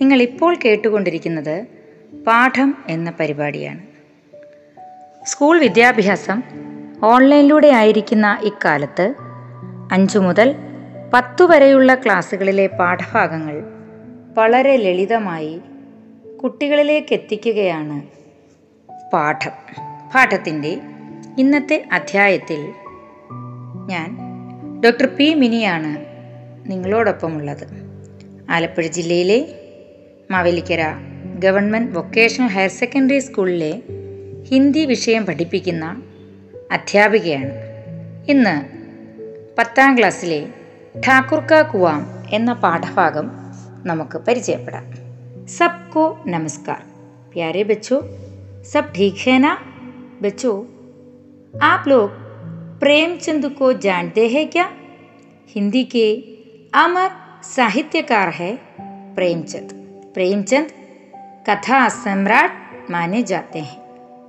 നിങ്ങൾ ഇപ്പോൾ കേട്ടുകൊണ്ടിരിക്കുന്നത് പാഠം എന്ന പരിപാടിയാണ്. സ്കൂൾ വിദ്യാഭ്യാസം ഓൺലൈനിലൂടെ ആയിരിക്കുന്ന ഇക്കാലത്ത് അഞ്ചു മുതൽ പത്തു വരെയുള്ള ക്ലാസ്സുകളിലെ പാഠഭാഗങ്ങൾ വളരെ ലളിതമായി കുട്ടികളിലേക്ക് എത്തിക്കുകയാണ് പാഠം. പാഠത്തിന്റെ ഇന്നത്തെ അധ്യായത്തിൽ ഞാൻ ഡോക്ടർ പി മിനിയാണ് നിങ്ങളോടൊപ്പമുള്ളത്. ആലപ്പുഴ ജില്ലയിലെ Mavelikkara government vocational higher secondary സ്കൂളിലെ ഹിന്ദി വിഷയം പഠിപ്പിക്കുന്ന അധ്യാപികയാണ് ഇന്ന് പത്താം ക്ലാസ്സിലെ ഠാക്കുർ കാ കുവാം എന്ന പാഠഭാഗം നമുക്ക് പരിചയപ്പെടാം सबको नमस्कार प्यारे बच्चों सब ठीक है ना बच्चों आप लोग प्रेमचंद को जानते हैं क्या हिंदी के अमर साहित्यकार है प्रेमचंद प्रेमचंद कथा सम्राट माने जाते हैं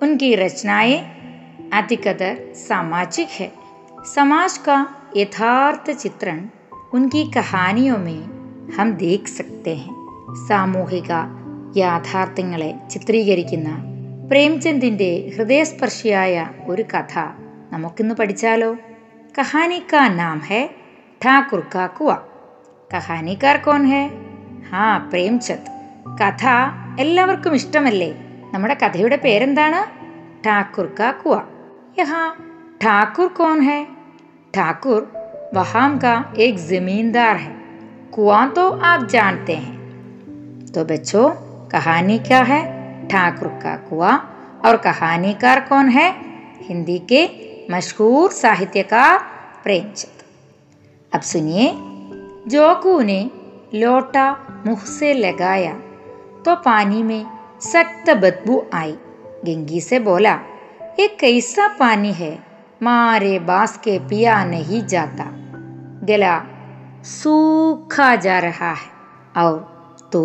उनकी रचनाएं अधिकतर सामाजिक है समाज का यथार्थ चित्रण उनकी कहानियों में हम देख सकते हैं സാമൂഹിക യാഥാർത്ഥ്യങ്ങളെ ചിത്രീകരിക്കുന്ന പ്രേംചന്ദിന്റെ ഹൃദയസ്പർശിയായ ഒരു കഥ നമുക്കിന്ന് പഠിച്ചാലോ കഹാനി കാ നാം ഹെ ഠാക്കുർ കാ കുവ കഹാനിക്കാർ കോൻ ഹെ ഹാ പ്രേംചന്ദ് കഥ എല്ലാവർക്കും ഇഷ്ടമല്ലേ നമ്മുടെ കഥയുടെ പേരെന്താണ് ഠാക്കുർ കാ കുവ യഹാ ഠാക്കുർ കോൻ ഹെ ഠാക്കുർ വഹാം കാ एक जमींदार है कुआं तो आप जानते हैं तो बच्चों कहानी क्या है ठाकुर का कुआ और कहानीकार कौन है हिंदी के मशहूर साहित्यकार प्रेमचंद अब सुनिए जोकू ने लोटा मुंह से लगाया तो पानी में सख्त बदबू आई गंगी से बोला ये कैसा पानी है मारे बास के पिया नहीं जाता गला सूखा जा रहा है और तू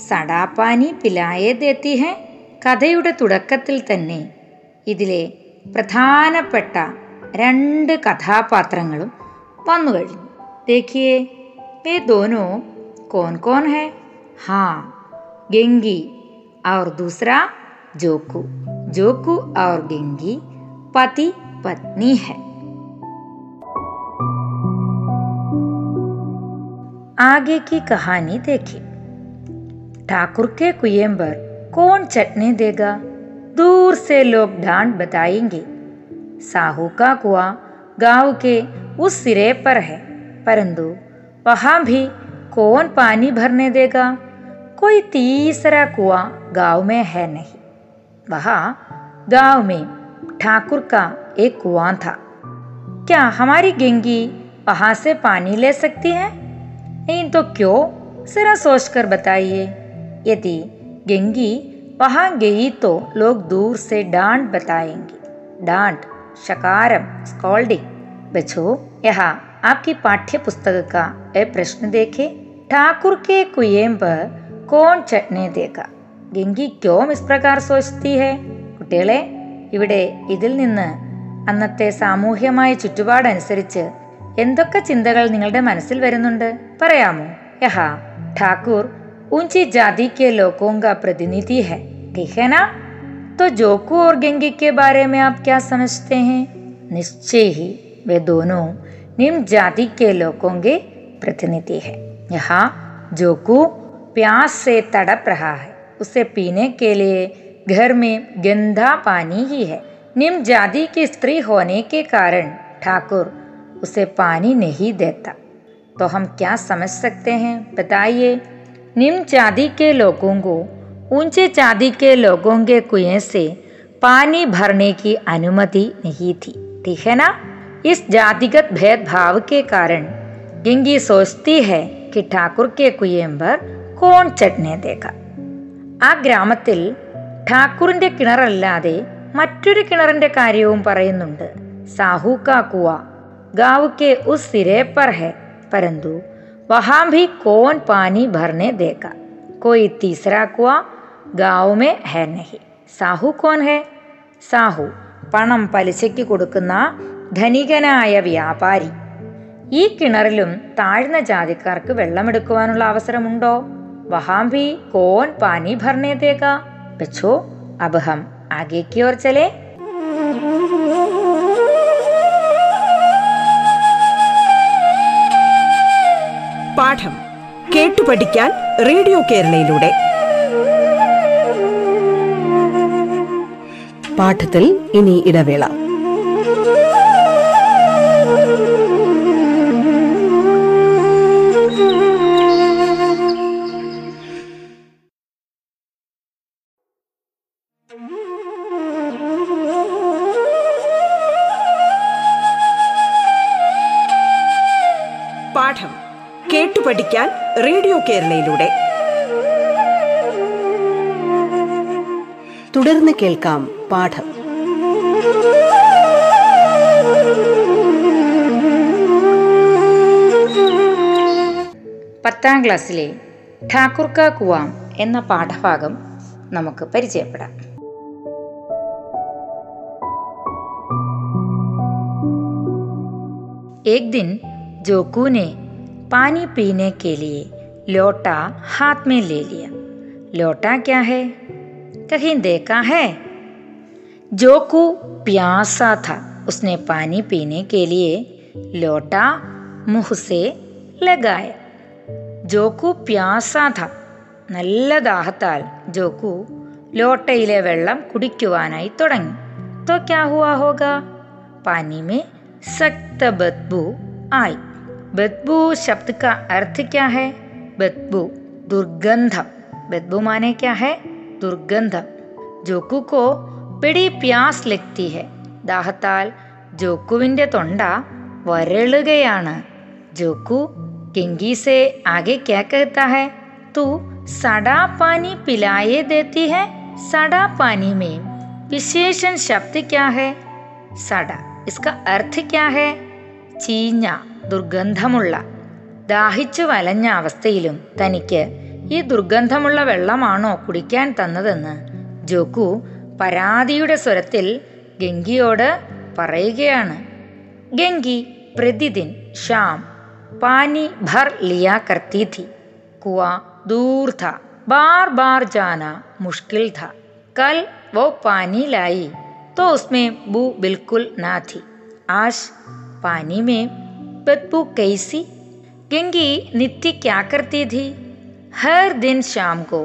സടാപാനി പിലായെ ദേത്തി ഹെ കഥയുടെ തുടക്കത്തിൽ തന്നെ ഇതിലെ പ്രധാനപ്പെട്ട രണ്ട് കഥാപാത്രങ്ങളും വന്നു കഴിഞ്ഞു ദേഖിയേ വേ ദോനോ കോൻ കോൻ ഹെ ഹാ ഗംഗി और दूसरा जोकू जोकू और गंगी पति पत्नी है आगे की कहानी देखिए ठाकुर के कुएँ पर कौन चटने देगा दूर से लोग डांट बताएँगे साहू का कुआ गाँव के उस सिरे पर है परंतु वहाँ भी कौन पानी भरने देगा कोई तीसरा कुआ गाँव में है नहीं। वहाँ गाँव में ठाकुर का एक कुआँ था। क्या हमारी गेंगी वहाँ से पानी ले सकती है? नहीं तो क्यों? जरा सोचकर बताइए। यदि गेंगी वहाँ गई तो लोग दूर से डांट बताएँगे। डांट, शकारम, स्कॉल्डिंग। बच्चों, यहाँ आपकी पाठ्य पुस्तक का प्रश्न देखे। ठाकुर के कुएँ पर कौन चटने देगा ഗംഗി ക്യോം ഇസ് പ്രകാർ സോച്ചത്തി ഹെ കുട്ടികളെ ഇവിടെ ഇതിൽ നിന്ന് അന്നത്തെ സാമൂഹ്യമായ ചുറ്റുപാടനുസരിച്ച് എന്തൊക്കെ ചിന്തകൾ നിങ്ങളുടെ മനസ്സിൽ വരുന്നുണ്ട് പറയാമോ യഹാ ഠാക്കൂർ ऊंची जाति के लोगों का प्रतिनिधि है ठीक है ना तो जोकू और गंगी के बारे में आप क्या समझते हैं निश्चय ही वे दोनों निम्न जाति के लोगों के प्रतिनिधि है यहाँ जोकू प्यास से तड़प रहा है। उसे पीने के लिए घर में गंदा पानी ही है। निम्न जाति की स्त्री होने के कारण ठाकुर उसे पानी नहीं देता। तो हम क्या समझ सकते हैं? बताइए। निम्न जाति के लोगों को ऊँचे जाति के लोगों के कुएँ से पानी भरने की अनुमति नहीं थी। ठीक है ना? इस जातिगत भेदभाव के कारण गिंगी सोचती है कि ठाकुर के कुएँ पर കോൺ ചട്നിയെ തേക്കാം ആ ഗ്രാമത്തിൽ ഠാക്കൂറിന്റെ കിണറല്ലാതെ മറ്റൊരു കിണറിന്റെ കാര്യവും പറയുന്നുണ്ട്. സാഹു കാക്കുവ ഗാവുക്കെ ഉസ് സിരെ പർ പരന്തു വഹാംഭി കോൻ പാനി ഭർണെ ദേക്ക. കോയി തീസരാ ഗാവുമേ ഗാവ് ഹെ നഹി. സാഹു കോൻ ഹെ? സാഹു പണം പലിശയ്ക്ക് കൊടുക്കുന്ന ധനികനായ വ്യാപാരി. ഈ കിണറിലും താഴ്ന്ന ജാതിക്കാർക്ക് വെള്ളമെടുക്കുവാനുള്ള അവസരമുണ്ടോ? वहां भी कौन पानी भरने देगा बच्चों अब हम आगे की ओर चले പാഠം. കേട്ടു പഠിക്കാൻ റേഡിയോ കേരളയിലൂടെ. പാഠത്തിൽ ഇനി ഇടവേള. കേരളയിലൂടെ തുടർന്ന് കേൾക്കാം പാഠം പത്താം ക്ലാസ്സിലെ ഠാക്കൂർ കാ കുവാം എന്ന പാഠഭാഗം നമുക്ക് പരിചയപ്പെടാം एक दिन जोकू ने पानी पीने के लिए लोटा हाथ में ले लिया लोटा क्या है कहीं देखा है जोकू प्यासा था उसने पानी पीने के लिए लोटा मुंह से लगाया ജോക്കു പ്യാസ ഥ നല്ല ദാഹത്താൽ ജോക്കു ലോട്ടയിലെ വെള്ളം കുടിക്കുവാനായി തുടങ്ങി तो क्या हुआ होगा पानी में सख्त बदबू आई बदबू शब्द का अर्थ क्या है बदबू दुर्गंधम बदबू माने क्या है दुर्गंधम ജോക്കു കോ ബഡി പ്യാസ് ലഗ്തി ഹെ ദാഹത്താൽ ജോക്കുവിന്റെ തൊണ്ട വരളുകയാണ് ജോക്കു किंगी से आगे क्या कहता है तू सड़ा पानी पिलाए देती है सड़ा पानी में विशेषण शब्द क्या है सड़ा इसका अर्थ क्या है ചീഞ്ഞ ദുർഗന്ധമുള്ള ദാഹിച്ചു വലഞ്ഞ അവസ്ഥയിലും തനിക്ക് ഈ ദുർഗന്ധമുള്ള വെള്ളമാണോ കുടിക്കാൻ തന്നതെന്ന് ജോക്കു പരാതിയുടെ സ്വരത്തിൽ ഗംഗിയോട് പറയുകയാണ് ഗംഗി പ്രതിദിൻ ഷാം पानी भर लिया करती थी कुआं दूर था बार बार जाना मुश्किल था कल वो पानी लाई तो उसमें बू बिल्कुल ना थी आज पानी में बदबू कैसी गंगी नित्य क्या करती थी हर दिन शाम को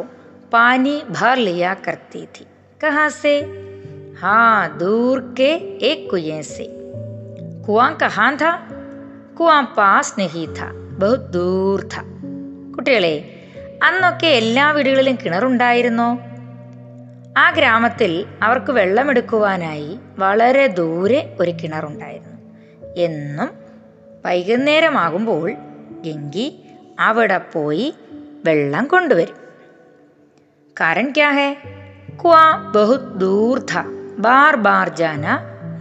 पानी भर लिया करती थी कहाँ से हाँ दूर के एक कुएं से कुआं कहाँ था കുവാം പാസ് നഹി ഥ ബഹുത് ദൂർ ഥ കുട്ടികളെ അന്നൊക്കെ എല്ലാ വീടുകളിലും കിണറുണ്ടായിരുന്നോ ആ ഗ്രാമത്തിൽ അവർക്ക് വെള്ളമെടുക്കുവാനായി വളരെ ദൂരെ ഒരു കിണറുണ്ടായിരുന്നു എന്നും വൈകുന്നേരമാകുമ്പോൾ ഗംഗി അവിടെ പോയി വെള്ളം കൊണ്ടുവരും कारण क्या है कुआं बहुत दूर था बार बार जाना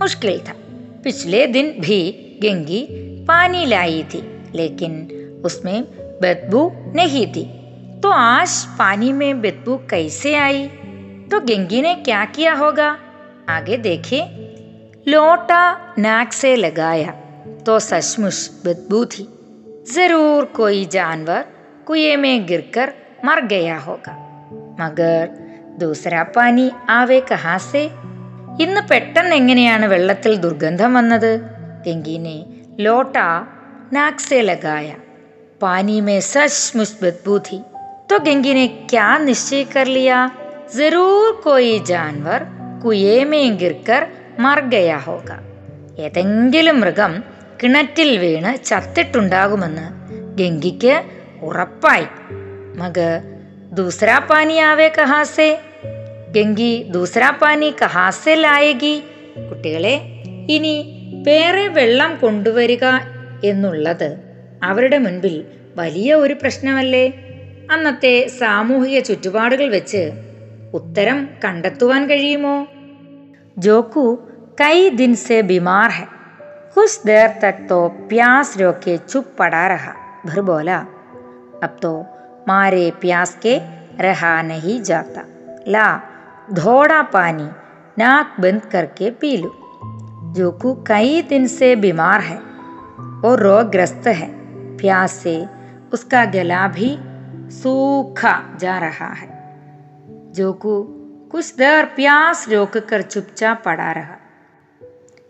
मुश्किल था पिछले दिन भी गंगी पानी लाई थी लेकिन उसमें बदबू नहीं थी तो आज पानी में बदबू कैसे आई तो गंगी ने क्या किया होगा आगे देखिए लोटा नाक से लगाया तो सचमुच बदबू थी जरूर कोई जानवर कुएं में गिरकर मर गया होगा മഗർ ദൂസരാ പാനി ആവേ കഹാസെ ഇന്ന് പെട്ടെന്ന് എങ്ങനെയാണ് വെള്ളത്തിൽ ദുർഗന്ധം വന്നത് ഗംഗീനെ ലോട്ട നാക്സെ ലഗായ पानी में सचमुच बदबू थी तो गंगी ने क्या निश्चय कर लिया जरूर कोई जानवर കുയേ में गिरकर മർ ഗയാ ഹോഗ ഏതെങ്കിലും മൃഗം കിണറ്റിൽ വീണ് ചത്തിട്ടുണ്ടാകുമെന്ന് ഗംഗിക്ക് ഉറപ്പായി. മക ദൂസരാ പാനി ആവേ കഹാസെ. ഗംഗി ദൂസരാ പാനി കഹാസെ ലായകി കുട്ടികളെ ഇനി വേറെ വെള്ളം കൊണ്ടുവരിക എന്നുള്ളത് അവരുടെ മുൻപിൽ വലിയ ഒരു പ്രശ്നമല്ലേ? അന്നത്തെ സാമൂഹിക ചുറ്റുപാടുകൾ വെച്ച് ഉത്തരം കണ്ടെത്തുവാൻ കഴിയുമോ? ജോക്കു കൈ ദിൻസെ ബിമാർ ഹെ. കുछ देर तक तो प्यास रोके चुप पड़ा रहा, भर बोला, अब तो मारे प्यास के रहा नहीं जाता। ला थोड़ा पानी, नाक बंद करके पी लो। जोकू कई दिन से बीमार है और रोगग्रस्त है। प्यास से उसका गला भी सूखा जा रहा है। जोकू कुछ देर प्यास रोक कर चुपचाप पड़ा रहा।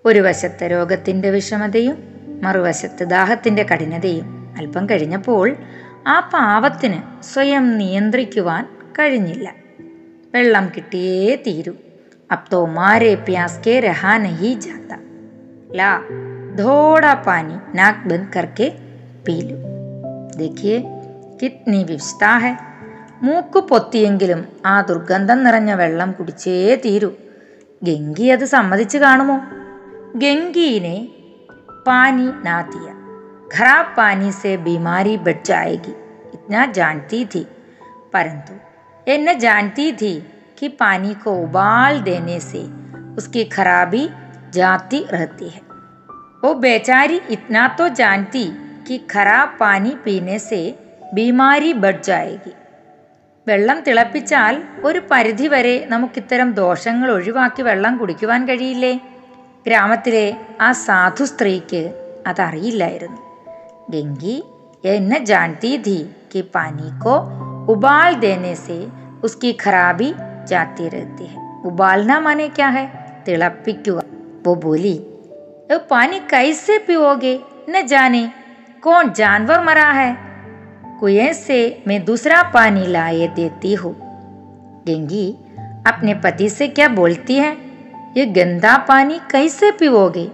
ഒരു വശത്ത് രോഗത്തിന്റെ വിഷമതയും മറുവശത്ത് ദാഹത്തിന്റെ കഠിനതയും അല്പം കഴിഞ്ഞപ്പോൾ ആ പാവത്തിന് സ്വയം നിയന്ത്രിക്കുവാൻ കഴിഞ്ഞില്ല. വെള്ളം കിട്ടിയേ തീരൂ. അപ്തോ മാരെ പ്യാസ്കെ രഹാ നഹി ജാത്ത ലാ ധോടാ പാനി നാക് ബന്ദ് കർക്കെ പീലു. ദേഖിയേ കിഡ്നി വിവസ്ഥ ഹെ. മൂക്ക് പൊത്തിയെങ്കിലും ആ ദുർഗന്ധം നിറഞ്ഞ വെള്ളം കുടിച്ചേ തീരൂ. ഗംഗി അത് സമ്മതിച്ചു കാണുമോ? गंगी ने पानी ना दिया खराब पानी से बीमारी बढ़ जाएगी इतना जानती थी परंतु ये न जानती थी कि पानी को उबाल देने से उसकी खराबी जाती रहती है वो बेचारी इतना तो जानती कि खराब पानी पीने से ബീമാരി ബഡ് ജായേഗി വെള്ളം തിളപ്പിച്ചാൽ ഒരു പരിധിവരെ നമുക്കിത്തരം ദോഷങ്ങൾ ഒഴിവാക്കി വെള്ളം കുടിക്കുവാൻ കഴിയില്ലേ ഗ്രാമത്തിലെ ആ സാധു സ്ത്രീക്ക് അതറിയില്ലായിരുന്നു. ഗംഗി न जानती थी कि पानी को उबाल देने से उसकी खराबी जाती रहती है उबालना माने क्या है तिड़पी तिड़पिक्कुക वो बोली तो पानी कैसे पियोगे न जाने कौन जानवर मरा है कुएँ से मैं दूसरा पानी लाए देती हूँ गेंगी अपने पति से क्या बोलती है ये ഗന്ധാ പാനി കൈസെ പിവോകെ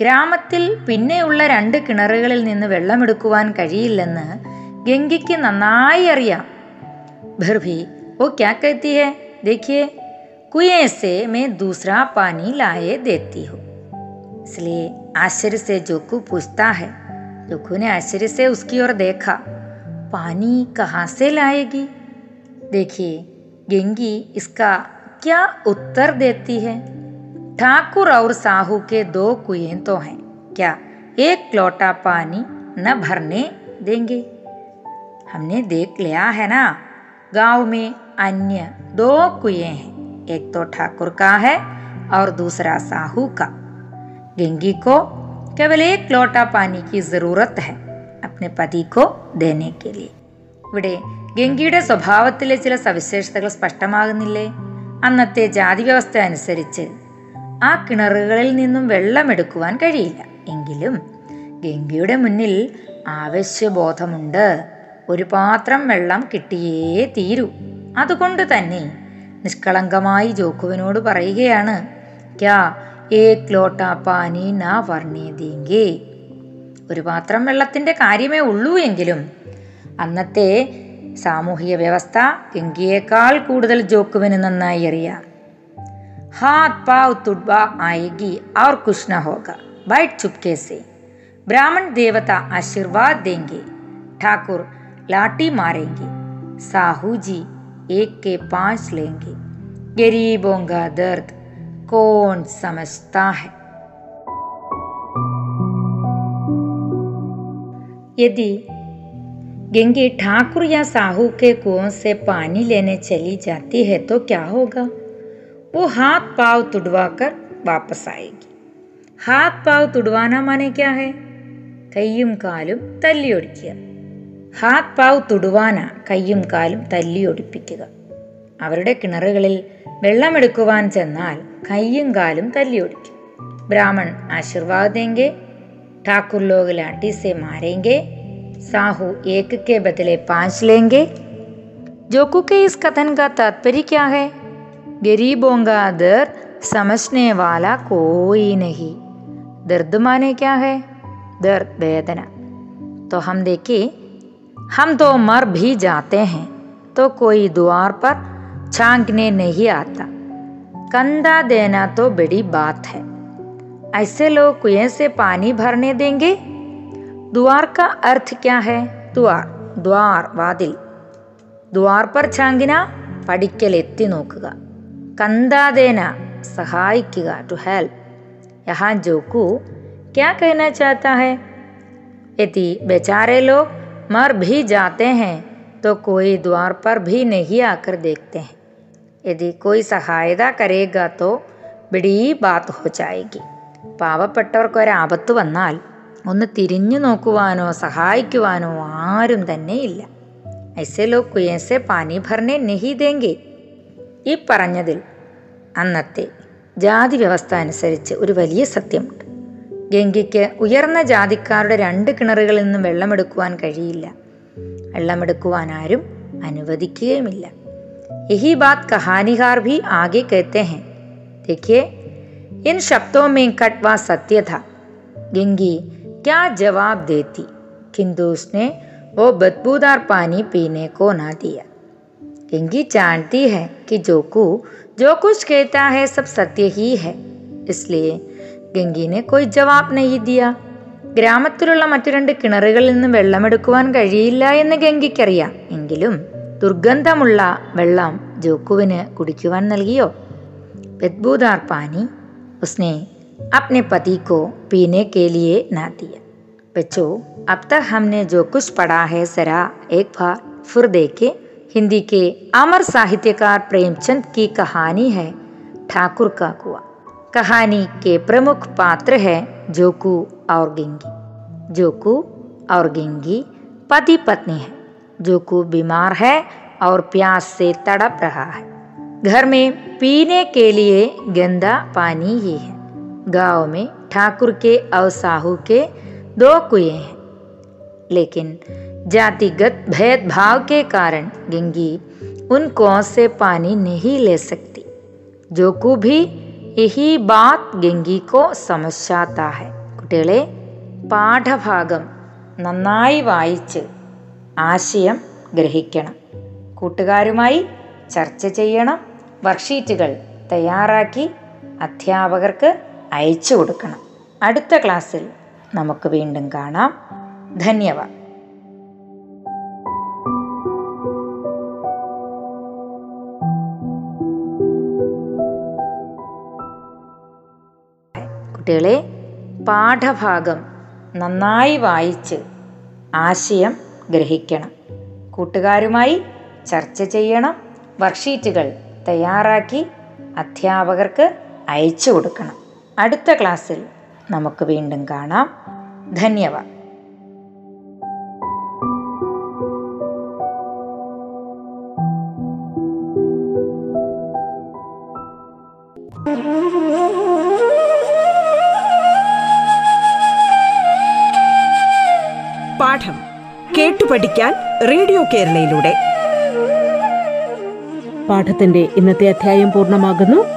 ഗ്രാമത്തിൽ പിന്നെയുള്ള രണ്ട് കിണറുകളിൽ നിന്ന് വെള്ളമെടുക്കുവാൻ കഴിയില്ലെന്ന് ഗംഗയ്ക്ക് നന്നായി അറിയാം ഭർഭി ഓ ക്യാ कहती है देखिए कुएं से मैं दूसरा पानी लाए देती हूँ इसलिए आश्चर्य से जोकू पूछता है जोकू ने आश्चर्य से उसकी ओर देखा पानी कहाँ से लाएगी देखिए गंगी इसका क्या उत्तर देती है ठाकुर और साहू के दो कुएं तो हैं क्या एक लोटा पानी न भरने देंगे हमने देख लिया है ना गांव में अन्य दो कुएं हैं एक तो ठाकुर का है और दूसरा साहू का गंगी को केवल एक लोटा पानी की जरूरत है अपने पति को देने के लिए ഇവിടെ ഗംഗയുടെ സ്വഭാവത്തിലെ ചില സവിശേഷതകൾ സ്പഷ്ടമാകുന്നില്ലേ അന്നത്തെ ജാതി വ്യവസ്ഥ അനുസരിച്ച് ആ കിണറുകളിൽ നിന്നും വെള്ളമെടുക്കുവാൻ കഴിയില്ല. എങ്കിലും ഗംഗയുടെ മുന്നിൽ ആവശ്യബോധമുണ്ട്. ഒരു പാത്രം വെള്ളം കിട്ടിയേ തീരൂ. അതുകൊണ്ട് തന്നെ നിഷ്കളങ്കമായി ജോക്കുവിനോട് പറയുകയാണ് ഒരു പാത്രം വെള്ളത്തിന്റെ കാര്യമേ ഉള്ളൂ എങ്കിലും അന്നത്തെ സാമൂഹിക വ്യവസ്ഥ ഗംഗയേക്കാൾ കൂടുതൽ ജോക്കുവിന് നന്നായി അറിയാം हाथ पाव तुड़वा आएगी और कुछ न होगा बैठ चुपके से ब्राह्मण देवता आशीर्वाद देंगे ठाकुर लाठी मारेंगे साहू जी एक के पांच लेंगे गरीबों का दर्द कौन समझता है यदि गंगे ठाकुर या साहू के कुओं से पानी लेने चली जाती है तो क्या होगा वो हाथ पाव तुड़वाकर वापस आएगी हाथ पाव തുടുവാന മാനെ ക്യാ ഹെ കയ്യും കാലും തല്ലിയൊടിക്കുക ഹാത്ത് പാവ് തുടുവാന കയ്യും കാലും തല്ലിയൊടിപ്പിക്കുക അവരുടെ കിണറുകളിൽ വെള്ളമെടുക്കുവാൻ ചെന്നാൽ കയ്യും കാലും തല്ലിയൊടിക്കും ബ്രാഹ്മൺ ആശീർവാദ് देंगे ठाकुर लोग लाठी से मारेंगे साहू एक के बदले पाँच लेंगे। जोकू के इस कथन का तात्पर्य क्या है? गरीबों का दर्द समझने वाला कोई नहीं। दर्द माने क्या है? दर्द वेदना। तो हम देखें हम तो मर भी जाते हैं तो कोई द्वार पर छांकने नहीं आता। कंधा देना तो बड़ी बात है। ऐसे लोग कुएँ से पानी भरने देंगे? द्वार का अर्थ क्या है द्वार द्वार वादिल ദ്വാർ പർ ഛാങ്കിന പടിക്കൽ എത്തി നോക്കുക കന്താദേന സഹായിക്കുക ടു ഹെൽപ്പ് യഹാ ജോക്കു क्या कहना चाहता है यदि बेचारे लोग मर भी जाते हैं तो कोई द्वार पर भी नहीं आकर देखते हैं यदि कोई सहायता करेगा तो बड़ी बात हो जाएगी പാവപ്പെട്ടവർക്ക് ഒരാപത്ത് വന്നാൽ ഒന്ന് തിരിഞ്ഞു നോക്കുവാനോ സഹായിക്കുവാനോ ആരും തന്നെ ഇല്ല ഐസെ ലോ കുയേസെ പാനി ഭർനെ നെഹി ദേങ്കെ ഈ പറഞ്ഞതിൽ അന്നത്തെ ജാതി വ്യവസ്ഥ അനുസരിച്ച് ഒരു വലിയ സത്യമുണ്ട് ഗംഗയ്ക്ക് ഉയർന്ന ജാതിക്കാരുടെ രണ്ട് കിണറുകളിൽ നിന്നും വെള്ളമെടുക്കുവാൻ കഴിയില്ല വെള്ളമെടുക്കുവാൻ ആരും അനുവദിക്കുകയുമില്ല यही बात कहानीकार भी आगे कहते हैं देखिए इन शब्दों में कटवा सत्य था गंगी क्या जवाब देती किंतु उसने वो बदबूदार पानी पीने को ना दिया गंगी जानती है कि जोकू जो कुछ कहता है सब सत्य ही है इसलिए ഗംഗീനെ कोई ജവാബ് नहीं दिया ഗ്രാമത്തിലുള്ള മറ്റു രണ്ട് കിണറുകളിൽ നിന്ന് വെള്ളമെടുക്കുവാൻ കഴിയില്ല എന്ന് ഗംഗയ്ക്കറിയാം എങ്കിലും ദുർഗന്ധമുള്ള വെള്ളം ജോക്കുവിന് കുടിക്കുവാൻ നൽകിയോ ബദ്ബൂദാർ പാനി उसने अपने पति को पीने के लिए ना दिया। बच्चों, अब तक हमने जो कुछ पढ़ा है जरा एक बार फिर देखे। हिंदी के अमर साहित्यकार प्रेमचंद की कहानी है ठाकुर का कुआ। कहानी के प्रमुख पात्र है जोकू और गिंगी। जोकू और गिंगी पति पत्नी है। जोकू बीमार है और प्यास से तड़प रहा है। घर में पीने के लिए गंदा पानी ही है। गांव में ठाकुर के और साहू के दो कुएं हैं लेकिन जातिगत भेदभाव के कारण गंगी उन कुओं से पानी नहीं ले सकती जोकू भी यही बात ഗംഗി കോ സമസ്യാത്ത ഹെ കുട്ടികളെ പാഠഭാഗം നന്നായി വായിച്ച് ആശയം ഗ്രഹിക്കണം കൂട്ടുകാരുമായി ചർച്ച ചെയ്യണം വർക്ക്ഷീറ്റുകൾ തയ്യാറാക്കി അധ്യാപകർക്ക് അയച്ചു കൊടുക്കണം. അടുത്ത ക്ലാസ്സിൽ നമുക്ക് വീണ്ടും കാണാം. ധന്യവാദ്. കുട്ടികളെ പാഠഭാഗം നന്നായി വായിച്ച് ആശയം ഗ്രഹിക്കണം. കൂട്ടുകാരുമായി ചർച്ച ചെയ്യണം. വർക്ക്ഷീറ്റുകൾ തയ്യാറാക്കി അധ്യാപകർക്ക് അയച്ചു കൊടുക്കണം. അടുത്ത ക്ലാസ്സിൽ നമുക്ക് വീണ്ടും കാണാം. ധന്യവാദ് പാഠം കേട്ടു പഠിക്കാൻ റേഡിയോ കേരളയിലൂടെ. പാഠത്തിന്റെ ഇന്നത്തെ അധ്യായം പൂർണമാകുന്നു.